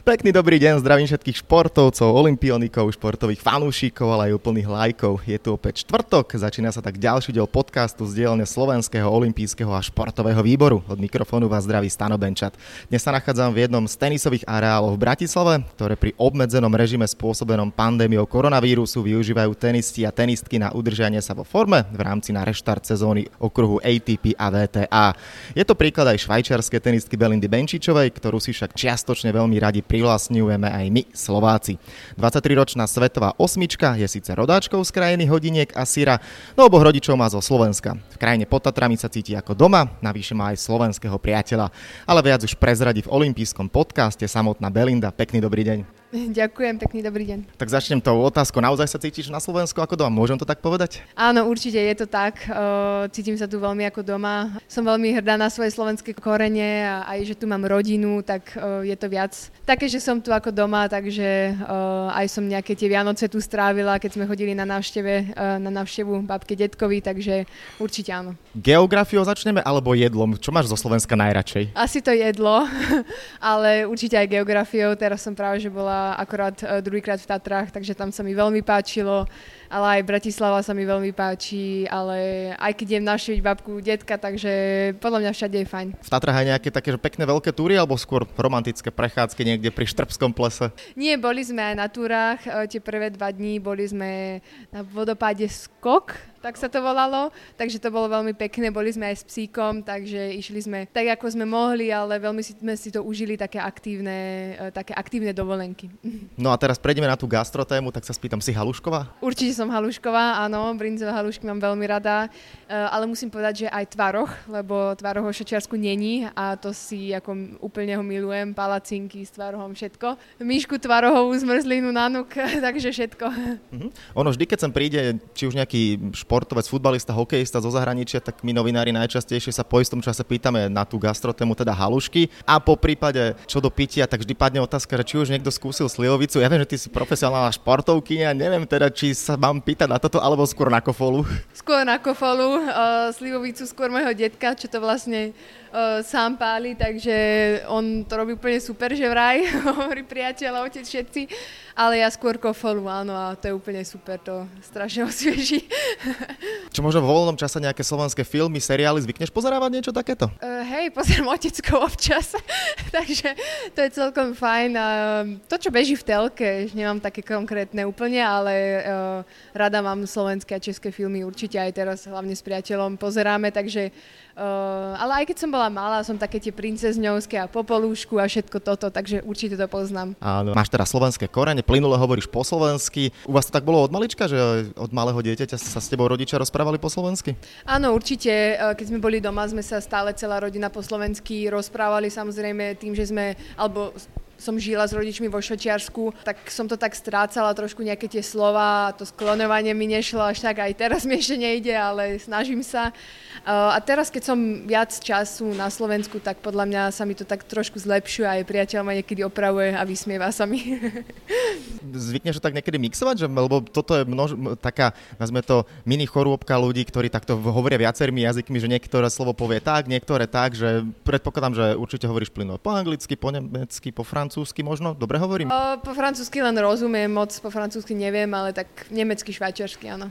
Pekný dobrý deň, zdravím všetkých športovcov, olimpionikov, športových fanúšikov, ale aj úplných lajkov. Je tu opäť štvrtok, začína sa tak ďalší diel podcastu z dielne Slovenského olimpijského a športového výboru. Od mikrofónu vás zdraví Stano Benčat. Dnes sa nachádzam v jednom z tenisových areálov v Bratislave, ktoré pri obmedzenom režime spôsobenom pandémiou koronavírusu využívajú tenisti a tenistky na udržanie sa vo forme v rámci na reštart sezóny okruhu ATP a VTA. Je to príklad aj švajčiarskej tenistky Belindy Benčičovej, ktorú si však čiastočne veľmi radi privlastňujeme aj my, Slováci. 23-ročná svetová osmička je síce rodáčkou z krajiny hodiniek a syra, no oboch rodičov má zo Slovenska. V krajine pod Tatrami sa cíti ako doma, navyše má aj slovenského priateľa. Ale viac už prezradí v olympijskom podcaste samotná Belinda. Pekný dobrý deň. Ďakujem, pekný dobrý deň. Tak začnem tou otázkou. Naozaj sa cítiš na Slovensku ako doma? Môžem to tak povedať? Áno, určite je to tak. Cítim sa tu veľmi ako doma. Som veľmi hrdá na svoje slovenské korene a aj, že tu mám rodinu, tak je to viac také, že som tu ako doma, takže aj som nejaké tie Vianoce tu strávila, keď sme chodili na návšteve, na návštevu babke detkovi, takže určite áno. Geografiou začneme alebo jedlom? Čo máš zo Slovenska najradšej? Asi to jedlo, ale určite aj geografiou. Teraz som práve, že bola akorát e, druhýkrát v Tatrách, takže tam sa mi veľmi páčilo, ale aj Bratislava sa mi veľmi páči, ale aj keď idem navštíviť babku, detka, takže podľa mňa všade je fajn. V Tatrách aj nejaké také pekné veľké túry alebo skôr romantické prechádzky niekde pri Štrbskom plese? Nie, boli sme aj na túrach, e, tie prvé dva dní boli sme na vodopáde Skok, tak sa to volalo, takže to bolo veľmi pekné, boli sme aj s psíkom, takže išli sme tak, ako sme mohli, ale veľmi si, sme si to užili, také aktívne, e, také aktívne dovolenky. No a teraz prejdeme na tú gastrotému, tak sa spýtam, si halušková? Určite som halušková, áno, brinzové halušky mám veľmi rada, e, ale musím povedať, že aj tvaroch, lebo tvaroh o Šačiarsku není a to si ako úplne ho milujem, palacinky s tvarohom, všetko. Myšku tvarohovú zmrzlinu na nuk, takže všetko. Mm-hmm. Ono vždy, keď sem príde, či už nejaký športovec, futbalista, hokejista zo zahraničia, tak my novinári najčastejšie sa po istom čase pýtame na tú gastrotému, teda halušky. A po prípade, čo do pitia, tak vždy padne otázka, že či už niekto skúsil slivovicu. Ja viem, že ty si profesionálna športovkyňa, neviem teda, či sa mám pýtať na toto, alebo skôr na kofolu. Skôr na kofolu, uh, slivovicu skôr môjho detka, čo to vlastne uh, sám páli, takže on to robí úplne super, že vraj, hovorí priateľ a otec všetci, ale ja skôr kofolu, áno, a to je úplne super, to strašne osvieží. Čo možno vo voľnom čase nejaké slovenské filmy, seriály, zvykneš pozerávať niečo takéto? Uh, hej, pozerám oteckov občas, takže to je celkom fajn. A to, čo beží v telke, nemám také konkrétne úplne, ale uh, rada mám slovenské a české filmy určite aj teraz, hlavne s priateľom pozeráme, takže Uh, ale aj keď som bola malá, som také tie princezňovské a popolúšku a všetko toto, takže určite to poznám. Áno, máš teda slovenské korene, plynule hovoríš po slovensky. U vás to tak bolo od malička, že od malého dieťaťa sa s tebou rodičia rozprávali po slovensky? Áno, určite. Keď sme boli doma, sme sa stále celá rodina po slovensky rozprávali, samozrejme tým, že sme, alebo som žila s rodičmi vo Šočiarsku, tak som to tak strácala trošku nejaké tie slova, to sklonovanie mi nešlo až tak, aj teraz mi ešte nejde, ale snažím sa. A teraz, keď som viac času na Slovensku, tak podľa mňa sa mi to tak trošku zlepšuje, aj priateľ ma niekedy opravuje a vysmieva sa mi. Zvykneš to tak niekedy mixovať, že, lebo toto je množ, taká, nazme to, mini chorôbka ľudí, ktorí takto hovoria viacerými jazykmi, že niektoré slovo povie tak, niektoré tak, že predpokladám, že určite hovoríš plyno po anglicky, po nemecky, po francúzsky francúzsky možno? Dobre hovorím? O, po francúzsky len rozumiem, moc po francúzsky neviem, ale tak nemecky, švajčiarsky, áno.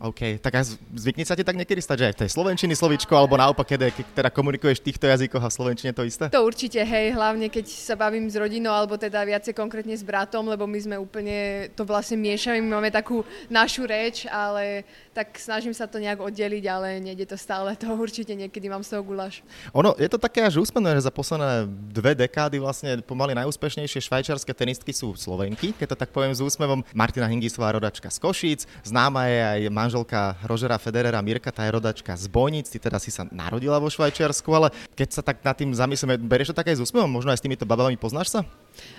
OK, tak a zvykne sa ti tak niekedy stať, že aj v tej slovenčiny slovičko, alebo naopak, keď, teda komunikuješ v týchto jazykoch a v slovenčine to isté? To určite, hej, hlavne keď sa bavím s rodinou, alebo teda viacej konkrétne s bratom, lebo my sme úplne to vlastne miešame, my máme takú našu reč, ale tak snažím sa to nejak oddeliť, ale nejde to stále, to určite niekedy mám z toho guláš. Ono, je to také až úsmevné, že za posledné dve dekády vlastne pomaly najúspešnejšie švajčiarske tenistky sú Slovenky, keď to tak poviem s úsmevom. Martina Hingisová rodačka z Košíc, známa je aj manželka Rožera Federera Mirka, tá je rodačka z Bojnic, ty teda si sa narodila vo Švajčiarsku, ale keď sa tak nad tým zamyslíme, berieš to také s úsmevom, možno aj s týmito babami poznáš sa?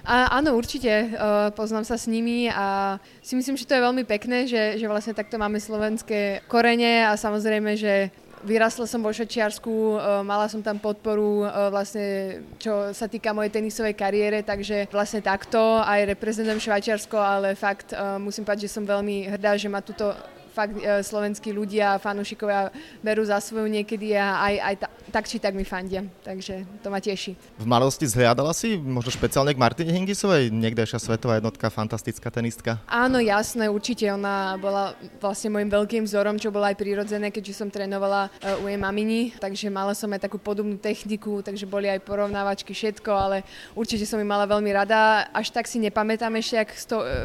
A, áno, určite, uh, poznám sa s nimi a si myslím, že to je veľmi pekné, že, že vlastne takto máme slovenské korene a samozrejme, že Vyrasla som vo Šečiarsku, mala som tam podporu vlastne, čo sa týka mojej tenisovej kariére, takže vlastne takto aj reprezentujem Švajčiarsko, ale fakt musím povedať, že som veľmi hrdá, že ma tuto fakt e, slovenskí ľudia, fanúšikovia berú za svoju niekedy a aj, aj ta, tak či tak mi fandia. Takže to ma teší. V mladosti zhliadala si možno špeciálne k Martine Hingisovej, niekdejšia svetová jednotka, fantastická tenistka? Áno, jasné, určite. Ona bola vlastne môjim veľkým vzorom, čo bolo aj prirodzené, keďže som trénovala e, u jej mamini, takže mala som aj takú podobnú techniku, takže boli aj porovnávačky, všetko, ale určite som ju mala veľmi rada. Až tak si nepamätám ešte, ak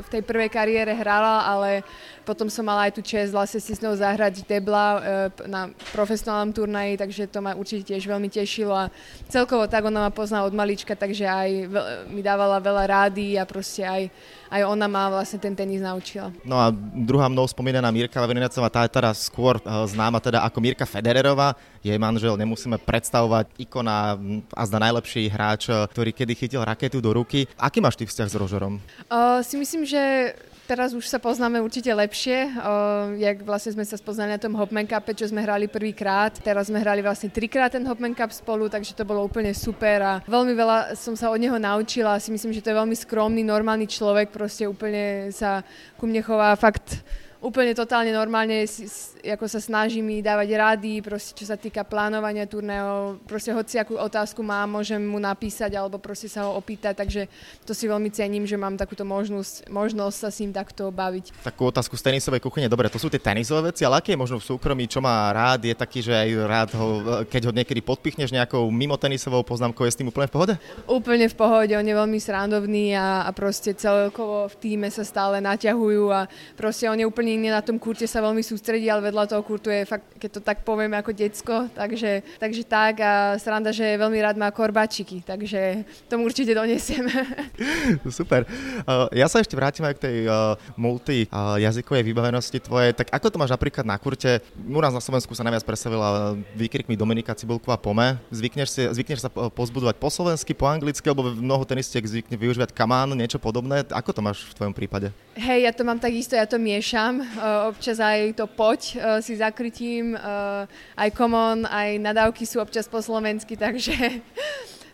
v tej prvej kariére hrala, ale potom som mala aj tú čest vlastne si s ňou zahrať debla e, na profesionálnom turnaji, takže to ma určite tiež veľmi tešilo a celkovo tak ona ma pozná od malička, takže aj mi dávala veľa rády a proste aj, aj ona ma vlastne ten tenis naučila. No a druhá mnou spomínaná Mirka Lavrinecová, tá je teraz skôr e, známa teda ako Mirka Federerová, jej manžel nemusíme predstavovať, ikona a zda najlepší hráč, ktorý kedy chytil raketu do ruky. Aký máš ty vzťah s Rožerom? Uh, si myslím, že Teraz už sa poznáme určite lepšie, uh, jak vlastne sme sa spoznali na tom Hopman Cup, čo sme hrali prvýkrát. Teraz sme hrali vlastne trikrát ten Hopman Cup spolu, takže to bolo úplne super a veľmi veľa som sa od neho naučila. Si myslím, že to je veľmi skromný, normálny človek, proste úplne sa ku mne chová fakt úplne totálne normálne ako sa snaží mi dávať rady, proste čo sa týka plánovania turného, proste hoci akú otázku mám, môžem mu napísať alebo proste sa ho opýtať, takže to si veľmi cením, že mám takúto možnosť, možnosť sa s ním takto baviť. Takú otázku z tenisovej kuchyne, dobre, to sú tie tenisové veci, ale aké je možno v súkromí, čo má rád, je taký, že aj rád ho, keď ho niekedy podpichneš nejakou mimo tenisovou poznámkou, je s tým úplne v pohode? Úplne v pohode, on je veľmi srandovný a, a proste celkovo v týme sa stále naťahujú a proste on je úplne iný na tom kurte sa veľmi sústredí, ale vedľa toho kurtu je fakt, keď to tak povieme, ako decko, takže, takže tak a sranda, že veľmi rád má korbáčiky, takže tomu určite donesieme. Super. Ja sa ešte vrátim aj k tej uh, multi uh, jazykovej vybavenosti tvojej. Tak ako to máš napríklad na kurte? U nás na Slovensku sa najviac presavila výkrikmi Dominika Cibulková Pome. Zvykneš, si, zvykneš sa pozbudovať po slovensky, po anglicky, alebo mnoho tenistiek zvykne využívať kamán, niečo podobné. Ako to máš v tvojom prípade? Hej, ja to mám takisto, ja to miešam. Uh, občas aj to poď uh, si zakrytím, uh, aj common, aj nadávky sú občas po slovensky, takže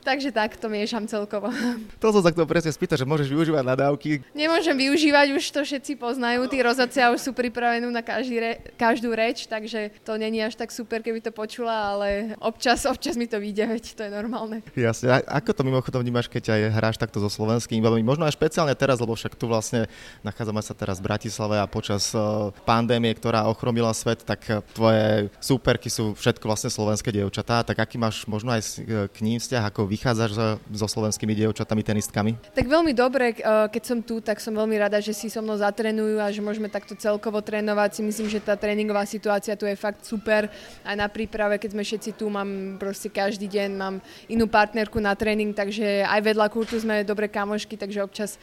Takže tak to miešam celkovo. To som sa k tomu presne spýtať, že môžeš využívať nadávky. Nemôžem využívať, už to všetci poznajú, tí rozacia už sú pripravení na každý re, každú reč, takže to není až tak super, keby to počula, ale občas, občas mi to vyjde, veď to je normálne. Jasne, a ako to mimochodom vnímaš, keď aj hráš takto so slovenským Možno aj špeciálne teraz, lebo však tu vlastne nachádzame sa teraz v Bratislave a počas uh, pandémie, ktorá ochromila svet, tak tvoje súperky sú všetko vlastne slovenské dievčatá, tak aký máš možno aj k ním vzťah, ako vychádzaš so slovenskými dievčatami, tenistkami? Tak veľmi dobre, eh, keď som tu, tak som veľmi rada, že si so mnou zatrenujú a že môžeme takto celkovo trénovať. Si myslím, že tá tréningová situácia tu je fakt super. Aj na príprave, keď sme všetci tu, mám proste každý deň, mám inú partnerku na tréning, takže aj vedľa kurtu sme dobré kamošky, takže občas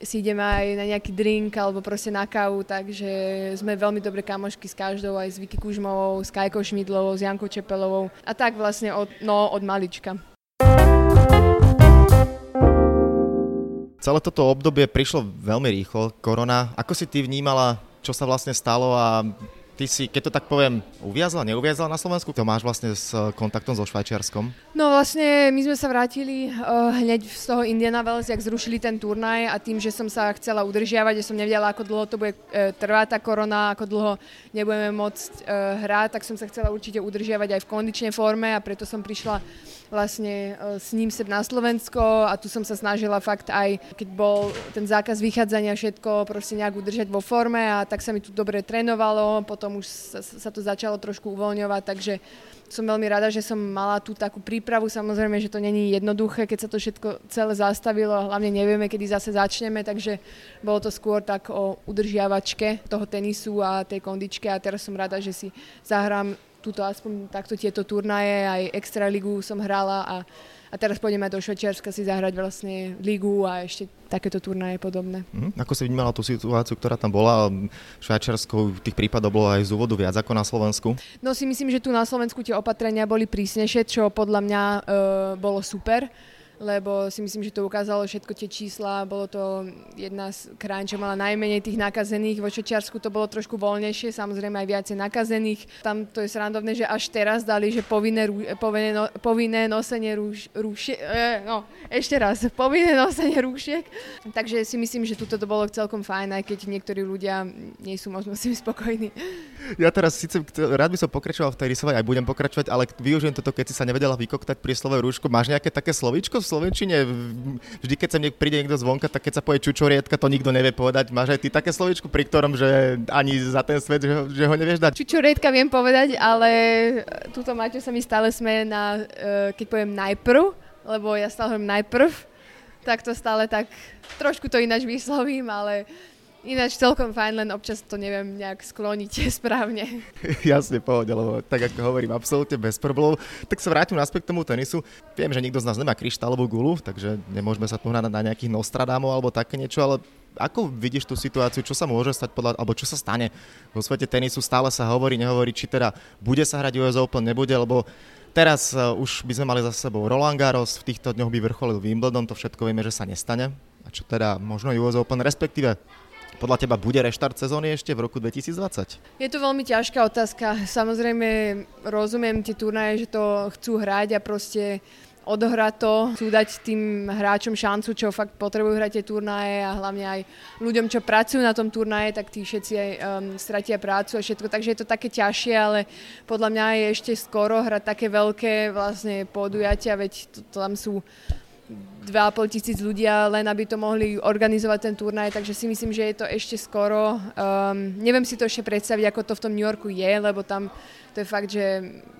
si ideme aj na nejaký drink alebo proste na kávu, takže sme veľmi dobré kamošky s každou, aj s Vicky Kužmovou, s Kajkou Šmidlovou, s Jankou Čepelovou a tak vlastne od, no, od malička. Celé toto obdobie prišlo veľmi rýchlo, korona. Ako si ty vnímala, čo sa vlastne stalo a Ty si, keď to tak poviem, uviazla, neuviazla na Slovensku? To máš vlastne s kontaktom so Švajčiarskom? No vlastne my sme sa vrátili uh, hneď z toho Indiana Wells, jak zrušili ten turnaj a tým, že som sa chcela udržiavať, že som nevedela, ako dlho to bude uh, trvať tá korona, ako dlho nebudeme môcť uh, hrať, tak som sa chcela určite udržiavať aj v kondičnej forme a preto som prišla vlastne s ním sem na Slovensko a tu som sa snažila fakt aj, keď bol ten zákaz vychádzania, všetko proste nejak udržať vo forme a tak sa mi tu dobre trénovalo, potom už sa, sa to začalo trošku uvoľňovať, takže som veľmi rada, že som mala tú takú prípravu. Samozrejme, že to není jednoduché, keď sa to všetko celé zastavilo, hlavne nevieme, kedy zase začneme, takže bolo to skôr tak o udržiavačke toho tenisu a tej kondičke a teraz som rada, že si zahrám túto aspoň takto tieto turnaje, aj extraligu som hrala a a teraz pôjdeme do Švečerska si zahrať vlastne ligu a ešte takéto turnaje podobné. Mm, ako si vnímala tú situáciu, ktorá tam bola? V Švajčiarsku tých prípadov bolo aj z úvodu viac ako na Slovensku? No si myslím, že tu na Slovensku tie opatrenia boli prísnejšie, čo podľa mňa e, bolo super lebo si myslím, že to ukázalo všetko tie čísla. Bolo to jedna z krajín, čo mala najmenej tých nakazených. Vo Šečiarsku to bolo trošku voľnejšie, samozrejme aj viacej nakazených. Tam to je srandovné, že až teraz dali, že povinné, povinné, no, povinné nosenie rúš, rúšie, e, no, ešte raz, povinné nosenie rúšiek. Takže si myslím, že tuto to bolo celkom fajn, aj keď niektorí ľudia nie sú možno si spokojní. Ja teraz síce rád by som pokračoval v tej rysovej, aj budem pokračovať, ale využijem toto, keď si sa nevedela vykoktať pri slove rúško. Máš nejaké také slovíčko v Slovenčine? Vždy, keď sa niek- príde niekto zvonka, tak keď sa povie čučoriedka, to nikto nevie povedať. Máš aj ty také slovíčko, pri ktorom, že ani za ten svet, že ho, že ho nevieš dať? Čučoriedka viem povedať, ale túto Maťo sa mi stále smeje na, e, keď poviem najprv, lebo ja stále hovorím najprv, tak to stále tak, trošku to ináč vyslovím, ale Ináč celkom fajn, len občas to neviem nejak skloniť správne. Jasne, pohode, lebo tak ako hovorím, absolútne bez problémov. Tak sa vrátim naspäť k tomu tenisu. Viem, že nikto z nás nemá kryštálovú gulu, takže nemôžeme sa tu hnať na nejakých Nostradamu alebo také niečo, ale ako vidíš tú situáciu, čo sa môže stať podľa, alebo čo sa stane vo svete tenisu, stále sa hovorí, nehovorí, či teda bude sa hrať US Open, nebude, lebo teraz uh, už by sme mali za sebou Roland Garros, v týchto dňoch by vrcholil Wimbledon, to všetko vieme, že sa nestane. A čo teda možno US Open, respektíve podľa teba bude reštart sezóny ešte v roku 2020? Je to veľmi ťažká otázka. Samozrejme rozumiem tie turnaje, že to chcú hrať a proste odohrať to, chcú dať tým hráčom šancu, čo fakt potrebujú hrať tie turnaje a hlavne aj ľuďom, čo pracujú na tom turnaje, tak tí všetci aj um, stratia prácu a všetko, takže je to také ťažšie, ale podľa mňa je ešte skoro hrať také veľké vlastne podujatia, veď to, to tam sú 2,5 tisíc ľudia, len aby to mohli organizovať ten turnaj, takže si myslím, že je to ešte skoro. Um, neviem si to ešte predstaviť, ako to v tom New Yorku je, lebo tam to je fakt, že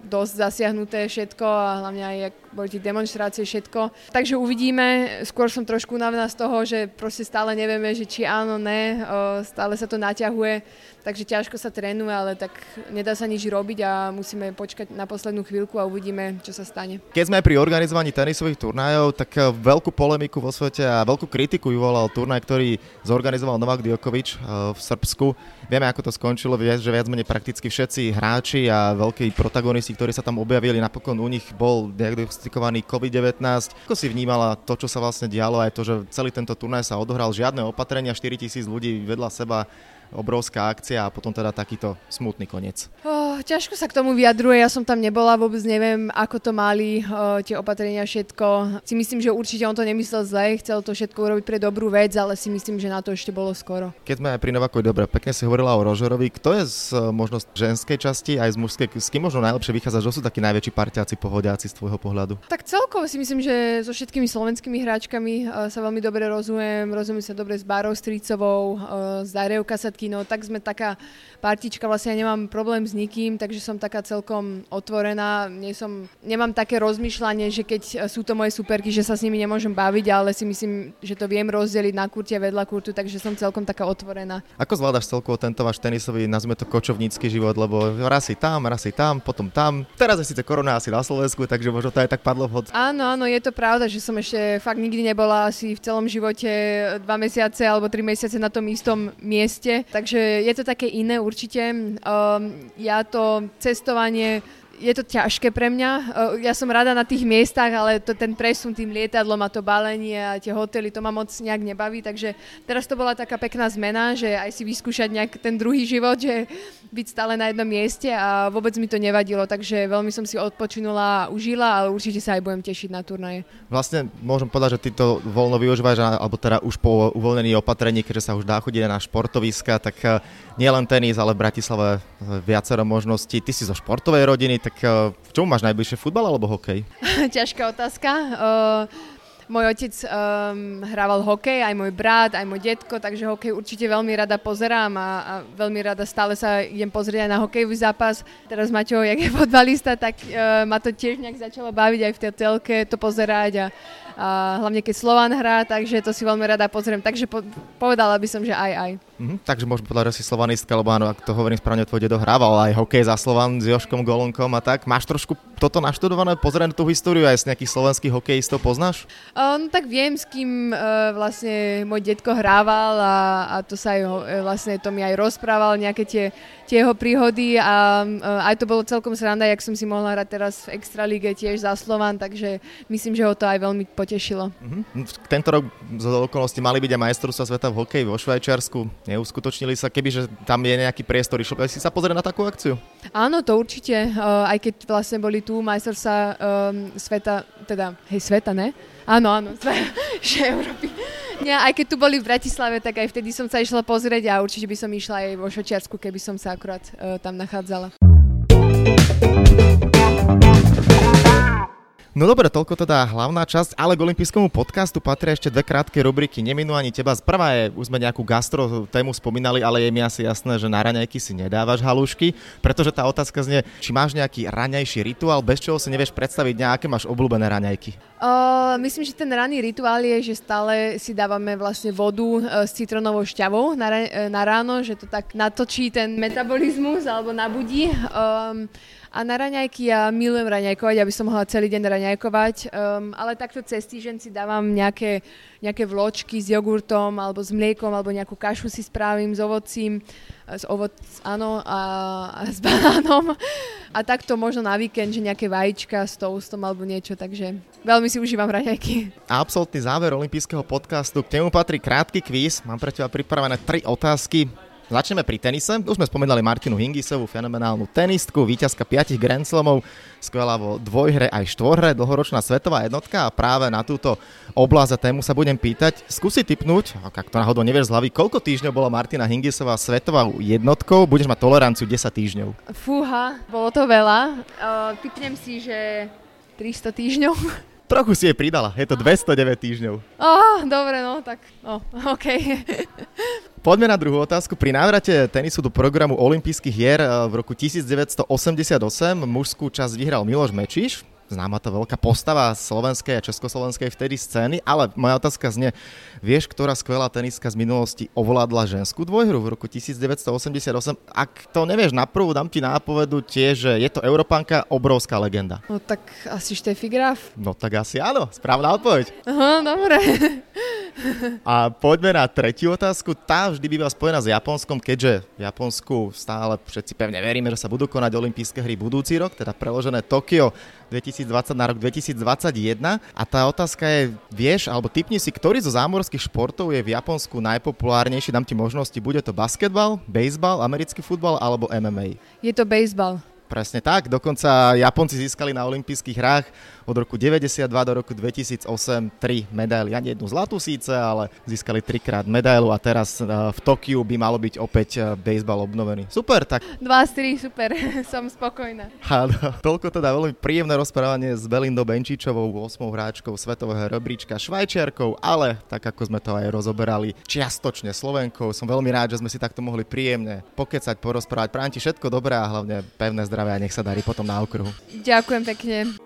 dosť zasiahnuté všetko a hlavne aj jak boli tie demonstrácie, všetko. Takže uvidíme, skôr som trošku unavená z toho, že proste stále nevieme, že či áno, ne, stále sa to naťahuje, takže ťažko sa trénuje, ale tak nedá sa nič robiť a musíme počkať na poslednú chvíľku a uvidíme, čo sa stane. Keď sme pri organizovaní tenisových turnajov, tak e, veľkú polemiku vo svete a veľkú kritiku vyvolal turnaj, ktorý zorganizoval Novak Djokovic e, v Srbsku. Vieme, ako to skončilo, že viac menej prakticky všetci hráči a veľkí protagonisti, ktorí sa tam objavili, napokon u nich bol diagnostikovaný COVID-19. Ako si vnímala to, čo sa vlastne dialo, aj to, že celý tento turnaj sa odohral, žiadne opatrenia, 4000 ľudí vedľa seba obrovská akcia a potom teda takýto smutný koniec. Oh, ťažko sa k tomu vyjadruje, ja som tam nebola, vôbec neviem, ako to mali oh, tie opatrenia, všetko. Si myslím, že určite on to nemyslel zle, chcel to všetko urobiť pre dobrú vec, ale si myslím, že na to ešte bolo skoro. Keď sme aj pri Novakovi, dobre, pekne si hovorila o Rožerovi, kto je z možno z ženskej časti aj z mužskej, s kým možno najlepšie vychádza, že sú takí najväčší parťáci, pohodiaci z tvojho pohľadu? Tak celkovo si myslím, že so všetkými slovenskými hráčkami uh, sa veľmi dobre rozumiem, rozumiem sa dobre s Bárou Strícovou, uh, s Darejou no tak sme taká partička, vlastne ja nemám problém s nikým, takže som taká celkom otvorená, nie som, nemám také rozmýšľanie, že keď sú to moje superky, že sa s nimi nemôžem baviť, ale si myslím, že to viem rozdeliť na kurte vedľa kurtu, takže som celkom taká otvorená. Ako zvládaš celkovo tento váš tenisový, nazvime to kočovnícky život, lebo raz si tam, raz si tam, potom tam. Teraz je síce korona asi na Slovensku, takže možno to aj tak padlo vhod. Áno, áno, je to pravda, že som ešte fakt nikdy nebola asi v celom živote dva mesiace alebo tri mesiace na tom istom mieste, takže je to také iné určite. Um, ja to cestovanie je to ťažké pre mňa. Ja som rada na tých miestach, ale to, ten presun tým lietadlom a to balenie a tie hotely, to ma moc nejak nebaví, takže teraz to bola taká pekná zmena, že aj si vyskúšať nejak ten druhý život, že byť stále na jednom mieste a vôbec mi to nevadilo, takže veľmi som si odpočinula a užila, ale určite sa aj budem tešiť na turnaje. Vlastne môžem povedať, že ty to voľno využívaš, alebo teda už po uvoľnení opatrení, keďže sa už dá chodiť na športoviska, tak eh, nielen tenis, ale v Bratislave viacero možností. Ty si zo športovej rodiny, tak uh, v čom máš najbližšie, futbal alebo hokej? Ťažká otázka. Uh, môj otec um, hrával hokej, aj môj brat, aj môj detko, takže hokej určite veľmi rada pozerám a, a veľmi rada stále sa idem pozrieť aj na hokejový zápas. Teraz Maťo, jak je fotbalista, tak uh, ma to tiež nejak začalo baviť aj v tej telke to pozerať a a hlavne keď Slovan hrá, takže to si veľmi rada pozriem. Takže po, povedala by som, že aj aj. Mm, takže môžem povedať, že si slovanistka, lebo áno, ak to hovorím správne, tvoj dedo hrával aj hokej za Slovan s Joškom Golonkom a tak. Máš trošku toto naštudované, pozrieť tú históriu aj z nejakých slovenských hokejistov poznáš? Um, tak viem, s kým uh, vlastne môj detko hrával a, a to sa aj uh, vlastne to mi aj rozprával, nejaké tie, tie jeho príhody a uh, aj to bolo celkom sranda, jak som si mohla hrať teraz v Extralíge tiež za Slovan, takže myslím, že ho to aj veľmi potešilo. Uh-huh. Tento rok z okolností mali byť aj majstrovstvá sveta v hokeji vo Švajčiarsku. Neuskutočnili sa, kebyže tam je nejaký priestor, išlo si sa pozrieť na takú akciu? Áno, to určite. Uh, aj keď vlastne boli tu majstrovstvá um, sveta, teda, hej, sveta, ne? Áno, áno, že Európy. Nie, aj keď tu boli v Bratislave, tak aj vtedy som sa išla pozrieť a určite by som išla aj vo Švajčiarsku, keby som sa akurát uh, tam nachádzala. No dobre, toľko teda hlavná časť, ale k olympijskému podcastu patria ešte dve krátke rubriky. Neminú ani teba. Prvá je, už sme nejakú gastro tému spomínali, ale je mi asi jasné, že na raňajky si nedávaš halušky, pretože tá otázka znie, či máš nejaký raňajší rituál, bez čoho si nevieš predstaviť nejaké máš obľúbené raňajky. Uh, myslím, že ten ranný rituál je, že stále si dávame vlastne vodu uh, s citronovou šťavou na, uh, na ráno, že to tak natočí ten metabolizmus alebo nabudí. Um, a na raňajky ja milujem raňajkovať, aby som mohla celý deň raňajkovať, um, ale takto cez týždeň si dávam nejaké, nejaké vločky s jogurtom alebo s mliekom alebo nejakú kašu si spravím s ovocím, s ovoc, áno, a, a s banánom. A takto možno na víkend, že nejaké vajíčka s toastom alebo niečo, takže veľmi si užívam raňajky. A absolútny záver olympijského podcastu. K nemu patrí krátky kvíz. Mám pre teba pripravené tri otázky. Začneme pri tenise. Už sme spomínali Martinu Hingisovú, fenomenálnu tenistku, víťazka 5 Grand Slamov, skvelá vo dvojhre aj štvorhre, dlhoročná svetová jednotka a práve na túto oblasť a tému sa budem pýtať. Skúsi typnúť, ak to náhodou nevieš z hlavy, koľko týždňov bola Martina Hingisová svetová jednotkou, budeš mať toleranciu 10 týždňov. Fúha, bolo to veľa. Uh, typnem si, že 300 týždňov. Trochu si jej pridala, je to 209 týždňov. Oh, dobre, no tak, oh, OK. Poďme na druhú otázku. Pri návrate tenisu do programu olympijských hier eh, v roku 1988 mužskú časť vyhral Miloš Mečiš, známa to veľká postava slovenskej a československej vtedy scény, ale moja otázka znie, vieš, ktorá skvelá tenistka z minulosti ovládla ženskú dvojhru v roku 1988? Ak to nevieš na prvú, dám ti nápovedu tiež, že je to Európanka, obrovská legenda. No tak asi Šteffi Graf. No tak asi áno, správna odpoveď. Aha, dobre. A poďme na tretiu otázku. Tá vždy býva spojená s Japonskom, keďže v Japonsku stále všetci pevne veríme, že sa budú konať olympijské hry budúci rok, teda preložené Tokio 2020 na rok 2021. A tá otázka je, vieš, alebo typni si, ktorý zo zámorských športov je v Japonsku najpopulárnejší, dám ti možnosti, bude to basketbal, baseball, americký futbal alebo MMA? Je to baseball. Presne tak, dokonca Japonci získali na olympijských hrách od roku 92 do roku 2008 tri medaily. Ani jednu zlatú síce, ale získali trikrát medailu a teraz eh, v Tokiu by malo byť opäť eh, baseball obnovený. Super, tak... 2-3, super, som spokojná. Áno, toľko teda veľmi príjemné rozprávanie s Belindou Benčičovou, 8 hráčkou svetového rebríčka Švajčiarkou, ale tak ako sme to aj rozoberali, čiastočne Slovenkou. Som veľmi rád, že sme si takto mohli príjemne pokecať, porozprávať. Prajem ti všetko dobré a hlavne pevné zdravie a nech sa darí potom na okruhu. Ďakujem pekne.